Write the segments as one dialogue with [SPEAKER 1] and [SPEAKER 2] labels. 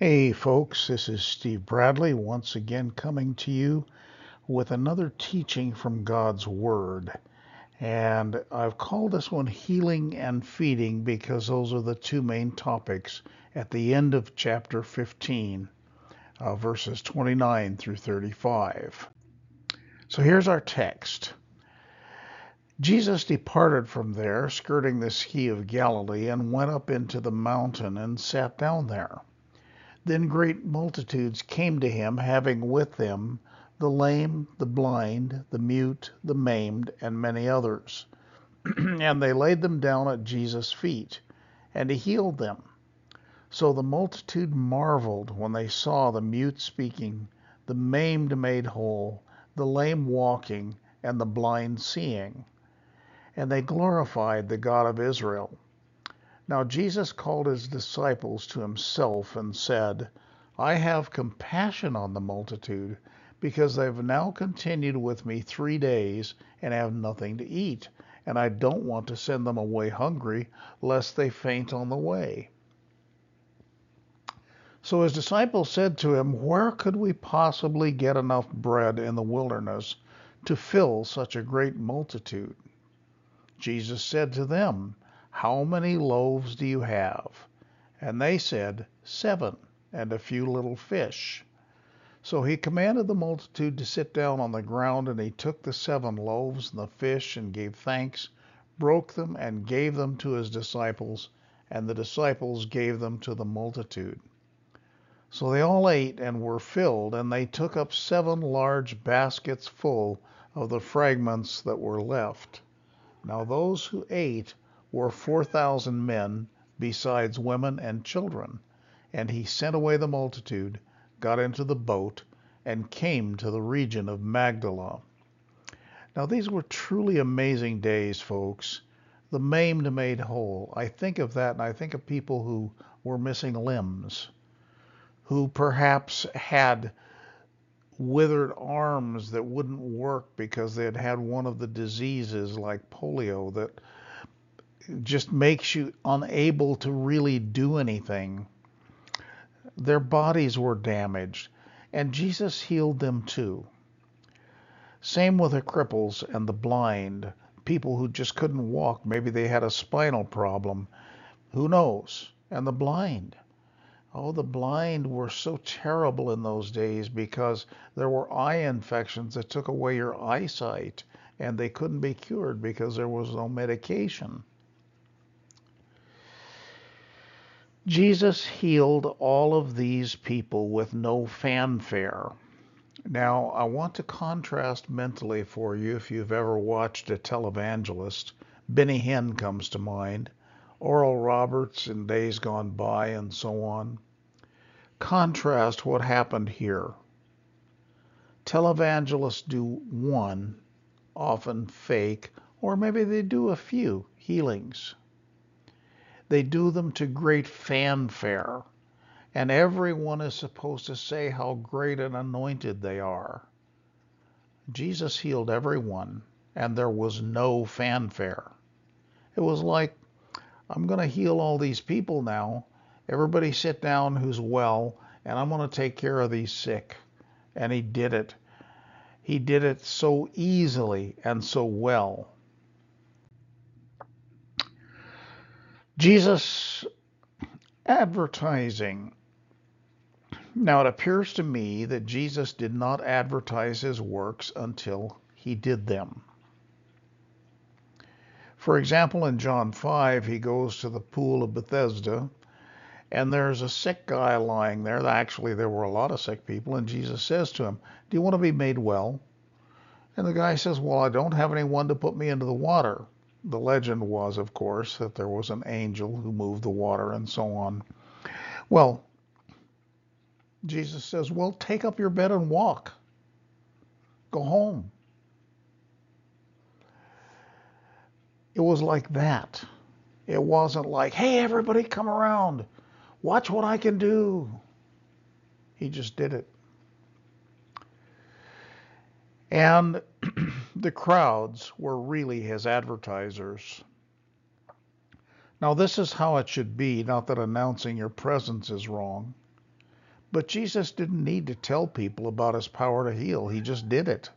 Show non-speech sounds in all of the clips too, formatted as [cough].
[SPEAKER 1] Hey, folks, this is Steve Bradley once again coming to you with another teaching from God's Word. And I've called this one Healing and Feeding because those are the two main topics at the end of chapter 15, uh, verses 29 through 35. So here's our text. Jesus departed from there, skirting the Sea of Galilee, and went up into the mountain and sat down there. Then great multitudes came to him, having with them the lame, the blind, the mute, the maimed, and many others. [clears throat] and they laid them down at Jesus' feet, and he healed them. So the multitude marveled when they saw the mute speaking, the maimed made whole, the lame walking, and the blind seeing. And they glorified the God of Israel. Now Jesus called his disciples to himself and said, I have compassion on the multitude, because they have now continued with me three days and have nothing to eat, and I don't want to send them away hungry, lest they faint on the way. So his disciples said to him, Where could we possibly get enough bread in the wilderness to fill such a great multitude? Jesus said to them, how many loaves do you have? And they said, Seven, and a few little fish. So he commanded the multitude to sit down on the ground, and he took the seven loaves and the fish, and gave thanks, broke them, and gave them to his disciples, and the disciples gave them to the multitude. So they all ate and were filled, and they took up seven large baskets full of the fragments that were left. Now those who ate were 4,000 men, besides women and children. And he sent away the multitude, got into the boat, and came to the region of Magdala. Now, these were truly amazing days, folks. The maimed made whole. I think of that, and I think of people who were missing limbs, who perhaps had withered arms that wouldn't work because they had had one of the diseases like polio that just makes you unable to really do anything. Their bodies were damaged, and Jesus healed them too. Same with the cripples and the blind, people who just couldn't walk. Maybe they had a spinal problem. Who knows? And the blind. Oh, the blind were so terrible in those days because there were eye infections that took away your eyesight, and they couldn't be cured because there was no medication. Jesus healed all of these people with no fanfare. Now, I want to contrast mentally for you if you've ever watched a televangelist. Benny Hinn comes to mind, Oral Roberts in days gone by, and so on. Contrast what happened here. Televangelists do one, often fake, or maybe they do a few healings. They do them to great fanfare, and everyone is supposed to say how great and anointed they are. Jesus healed everyone, and there was no fanfare. It was like, I'm going to heal all these people now. Everybody sit down who's well, and I'm going to take care of these sick. And he did it. He did it so easily and so well. Jesus advertising. Now, it appears to me that Jesus did not advertise his works until he did them. For example, in John 5, he goes to the pool of Bethesda, and there's a sick guy lying there. Actually, there were a lot of sick people, and Jesus says to him, Do you want to be made well? And the guy says, Well, I don't have anyone to put me into the water. The legend was, of course, that there was an angel who moved the water and so on. Well, Jesus says, Well, take up your bed and walk. Go home. It was like that. It wasn't like, Hey, everybody, come around. Watch what I can do. He just did it. And the crowds were really his advertisers. Now, this is how it should be, not that announcing your presence is wrong. But Jesus didn't need to tell people about his power to heal. He just did it.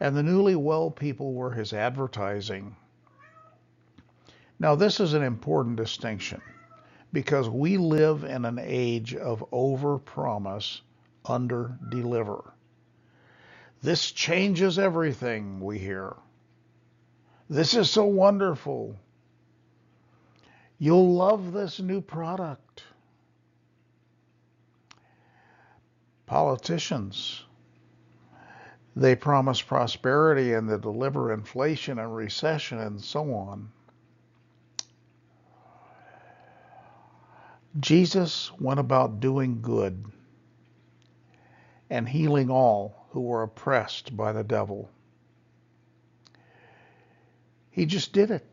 [SPEAKER 1] And the newly well people were his advertising. Now, this is an important distinction because we live in an age of over promise, under deliver. This changes everything, we hear. This is so wonderful. You'll love this new product. Politicians, they promise prosperity and they deliver inflation and recession and so on. Jesus went about doing good and healing all who were oppressed by the devil. He just did it.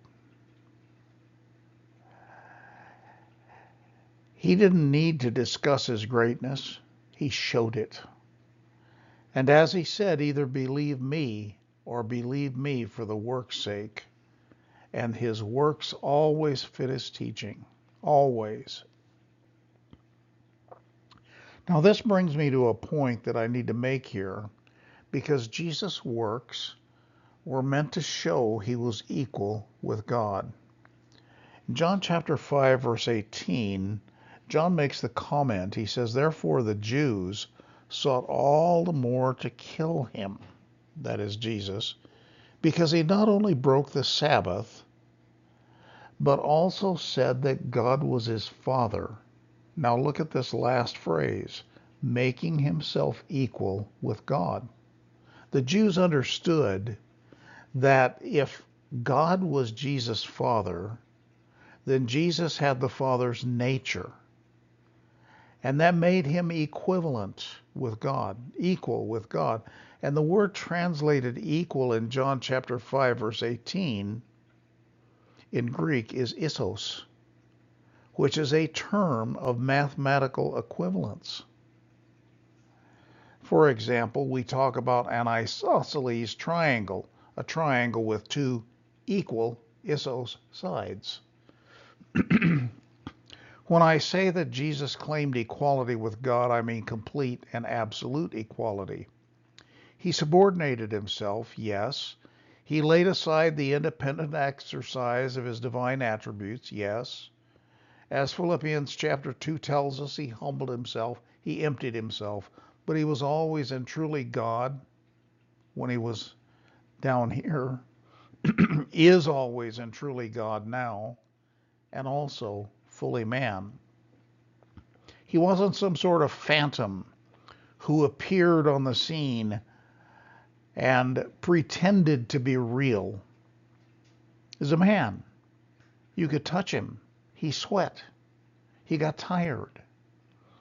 [SPEAKER 1] He didn't need to discuss his greatness. He showed it. And as he said, either believe me or believe me for the work's sake. And his works always fit his teaching. Always. Now, this brings me to a point that I need to make here because Jesus' works were meant to show he was equal with God. In John chapter 5, verse 18, John makes the comment, he says, Therefore the Jews sought all the more to kill him, that is Jesus, because he not only broke the Sabbath, but also said that God was his Father now look at this last phrase making himself equal with God. The Jews understood that if God was Jesus' Father, then Jesus had the Father's nature. And that made him equivalent with God, equal with God. And the word translated equal in John chapter 5, verse 18 in Greek is isos which is a term of mathematical equivalence. For example, we talk about an isosceles triangle, a triangle with two equal isos sides. [clears throat] when I say that Jesus claimed equality with God, I mean complete and absolute equality. He subordinated himself, yes. He laid aside the independent exercise of his divine attributes, yes. As Philippians chapter 2 tells us, he humbled himself, he emptied himself, but he was always and truly God when he was down here, [clears throat] is always and truly God now, and also fully man. He wasn't some sort of phantom who appeared on the scene and pretended to be real. He's a man. You could touch him. He sweat. He got tired.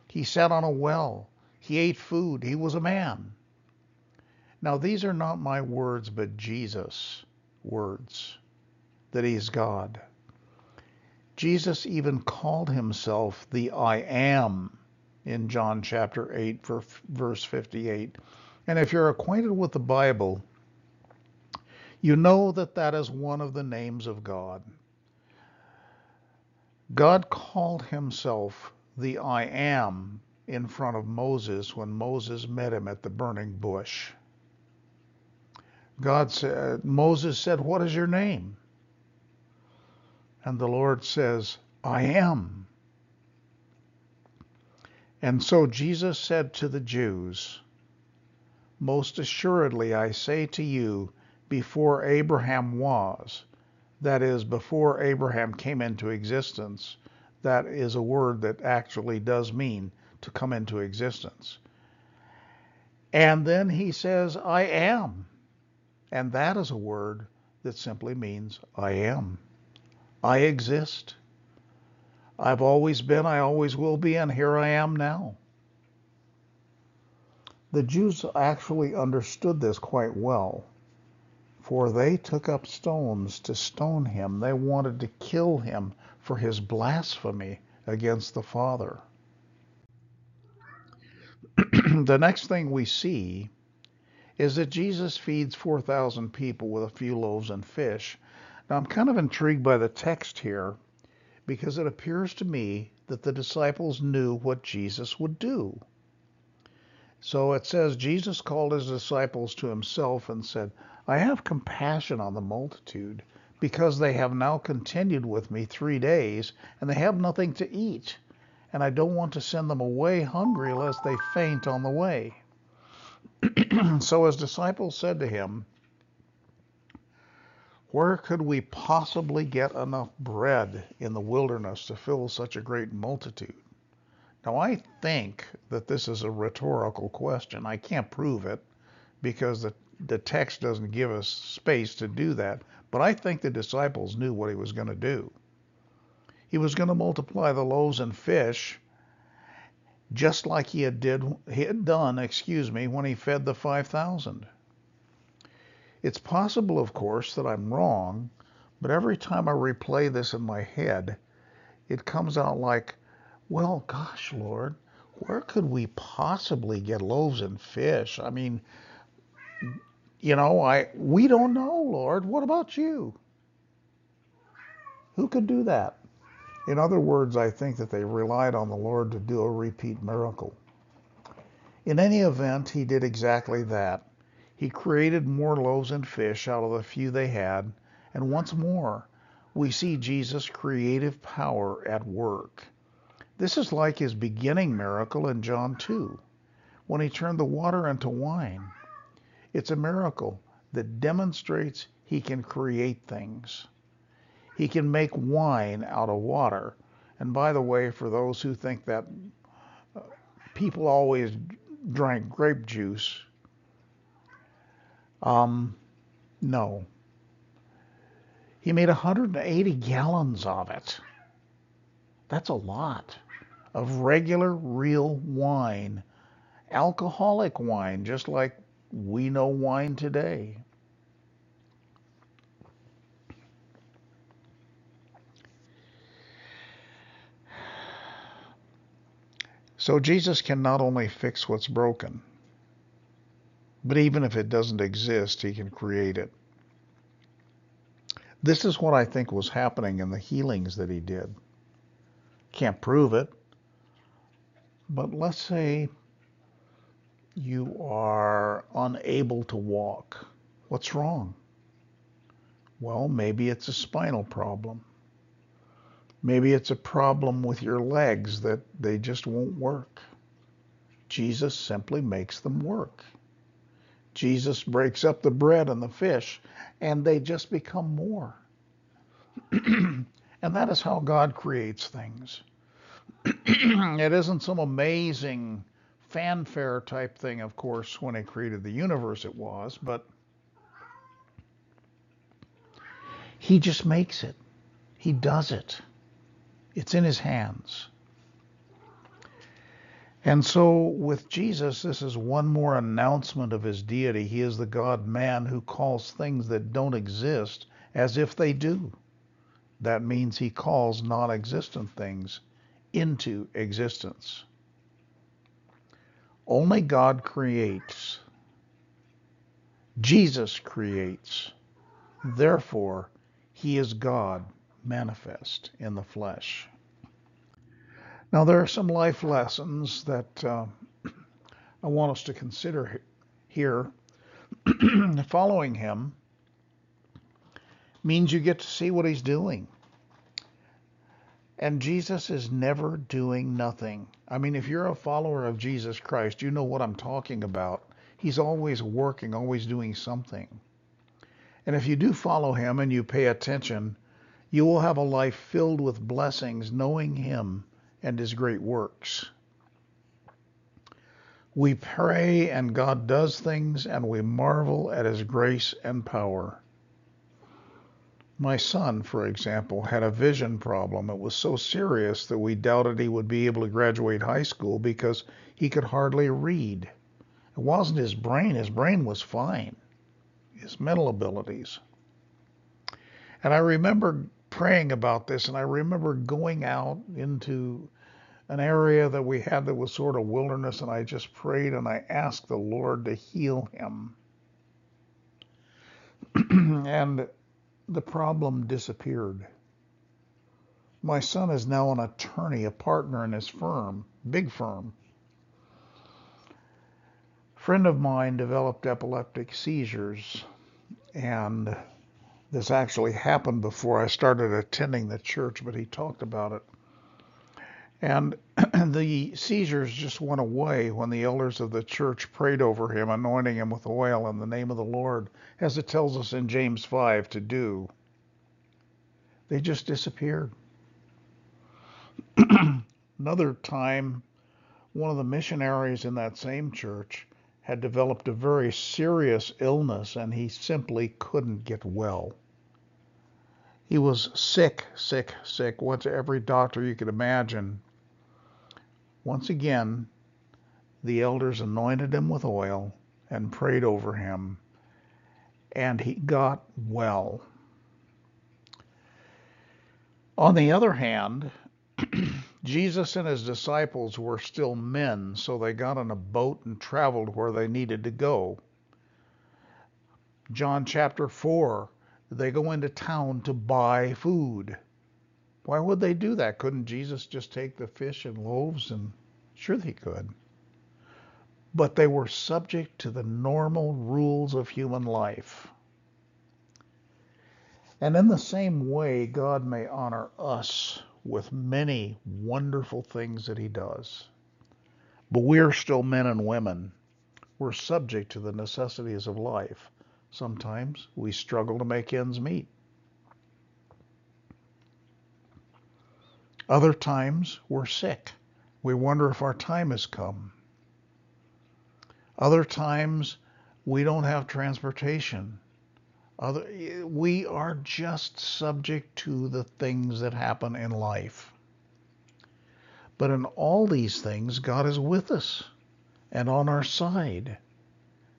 [SPEAKER 1] He sat on a well. He ate food. He was a man. Now, these are not my words, but Jesus' words that he's God. Jesus even called himself the I am in John chapter 8, verse 58. And if you're acquainted with the Bible, you know that that is one of the names of God. God called himself the I am in front of Moses when Moses met him at the burning bush. God said, Moses said, What is your name? And the Lord says, I am. And so Jesus said to the Jews, Most assuredly I say to you, before Abraham was, that is, before Abraham came into existence, that is a word that actually does mean to come into existence. And then he says, I am. And that is a word that simply means I am. I exist. I've always been, I always will be, and here I am now. The Jews actually understood this quite well for they took up stones to stone him. They wanted to kill him for his blasphemy against the Father. [clears throat] the next thing we see is that Jesus feeds 4,000 people with a few loaves and fish. Now, I'm kind of intrigued by the text here because it appears to me that the disciples knew what Jesus would do. So it says Jesus called his disciples to himself and said, I have compassion on the multitude because they have now continued with me three days and they have nothing to eat. And I don't want to send them away hungry lest they faint on the way. [clears throat] so his disciples said to him, Where could we possibly get enough bread in the wilderness to fill such a great multitude? Now, I think that this is a rhetorical question. I can't prove it because the, the text doesn't give us space to do that. But I think the disciples knew what he was going to do. He was going to multiply the loaves and fish just like he had did he had done, excuse me, when he fed the 5000. It's possible, of course, that I'm wrong, but every time I replay this in my head, it comes out like, well, gosh, Lord, where could we possibly get loaves and fish? I mean, you know, I we don't know, Lord. What about you? Who could do that? In other words, I think that they relied on the Lord to do a repeat miracle. In any event, he did exactly that. He created more loaves and fish out of the few they had, and once more, we see Jesus' creative power at work. This is like his beginning miracle in John 2, when he turned the water into wine. It's a miracle that demonstrates he can create things. He can make wine out of water. And by the way, for those who think that uh, people always drank grape juice, um, no. He made 180 gallons of it. That's a lot of regular, real wine, alcoholic wine, just like we know wine today. So Jesus can not only fix what's broken, but even if it doesn't exist, he can create it. This is what I think was happening in the healings that he did. Can't prove it, but let's say you are unable to walk. What's wrong? Well, maybe it's a spinal problem. Maybe it's a problem with your legs that they just won't work. Jesus simply makes them work. Jesus breaks up the bread and the fish, and they just become more. [clears throat] and that is how God creates things. [clears throat] it isn't some amazing fanfare type thing, of course, when He created the universe, it was, but He just makes it. He does it. It's in his hands. And so with Jesus, this is one more announcement of his deity. He is the God man who calls things that don't exist as if they do. That means he calls non existent things into existence. Only God creates. Jesus creates. Therefore, he is God manifest in the flesh. Now, there are some life lessons that uh, [clears throat] I want us to consider here. [clears throat] Following him means you get to see what he's doing. And Jesus is never doing nothing. I mean, if you're a follower of Jesus Christ, you know what I'm talking about. He's always working, always doing something. And if you do follow him and you pay attention, you will have a life filled with blessings, knowing Him and His great works. We pray and God does things, and we marvel at His grace and power. My son, for example, had a vision problem. It was so serious that we doubted he would be able to graduate high school because he could hardly read. It wasn't his brain, his brain was fine, his mental abilities. And I remember praying about this, and I remember going out into an area that we had that was sort of wilderness, and I just prayed and I asked the Lord to heal him. [clears throat] and the problem disappeared. My son is now an attorney, a partner in his firm, big firm. A friend of mine developed epileptic seizures, and this actually happened before I started attending the church, but he talked about it. And [clears throat] the seizures just went away when the elders of the church prayed over him, anointing him with oil in the name of the Lord, as it tells us in James 5 to do. They just disappeared. [clears throat] Another time, one of the missionaries in that same church had developed a very serious illness and he simply couldn't get well. He was sick, sick, sick, went to every doctor you could imagine. Once again, the elders anointed him with oil and prayed over him, and he got well. On the other hand, [clears throat] Jesus and his disciples were still men, so they got on a boat and traveled where they needed to go. John chapter 4, they go into town to buy food. Why would they do that? Couldn't Jesus just take the fish and loaves and sure he could. But they were subject to the normal rules of human life. And in the same way, God may honor us with many wonderful things that he does. But we're still men and women. We're subject to the necessities of life. Sometimes we struggle to make ends meet. Other times we're sick. We wonder if our time has come. Other times we don't have transportation. Other, we are just subject to the things that happen in life. But in all these things, God is with us and on our side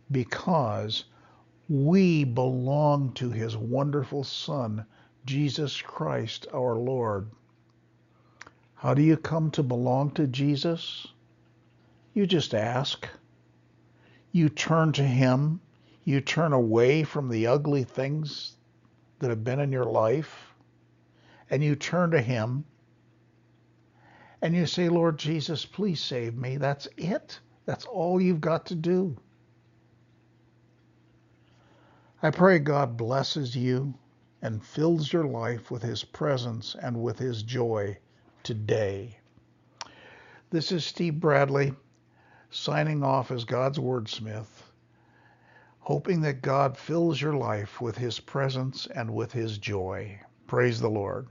[SPEAKER 1] because we belong to his wonderful Son, Jesus Christ our Lord. How do you come to belong to Jesus? You just ask. You turn to him you turn away from the ugly things that have been in your life and you turn to Him and you say, Lord Jesus, please save me. That's it. That's all you've got to do. I pray God blesses you and fills your life with His presence and with His joy today. This is Steve Bradley signing off as God's Wordsmith hoping that God fills your life with his presence and with his joy. Praise the Lord.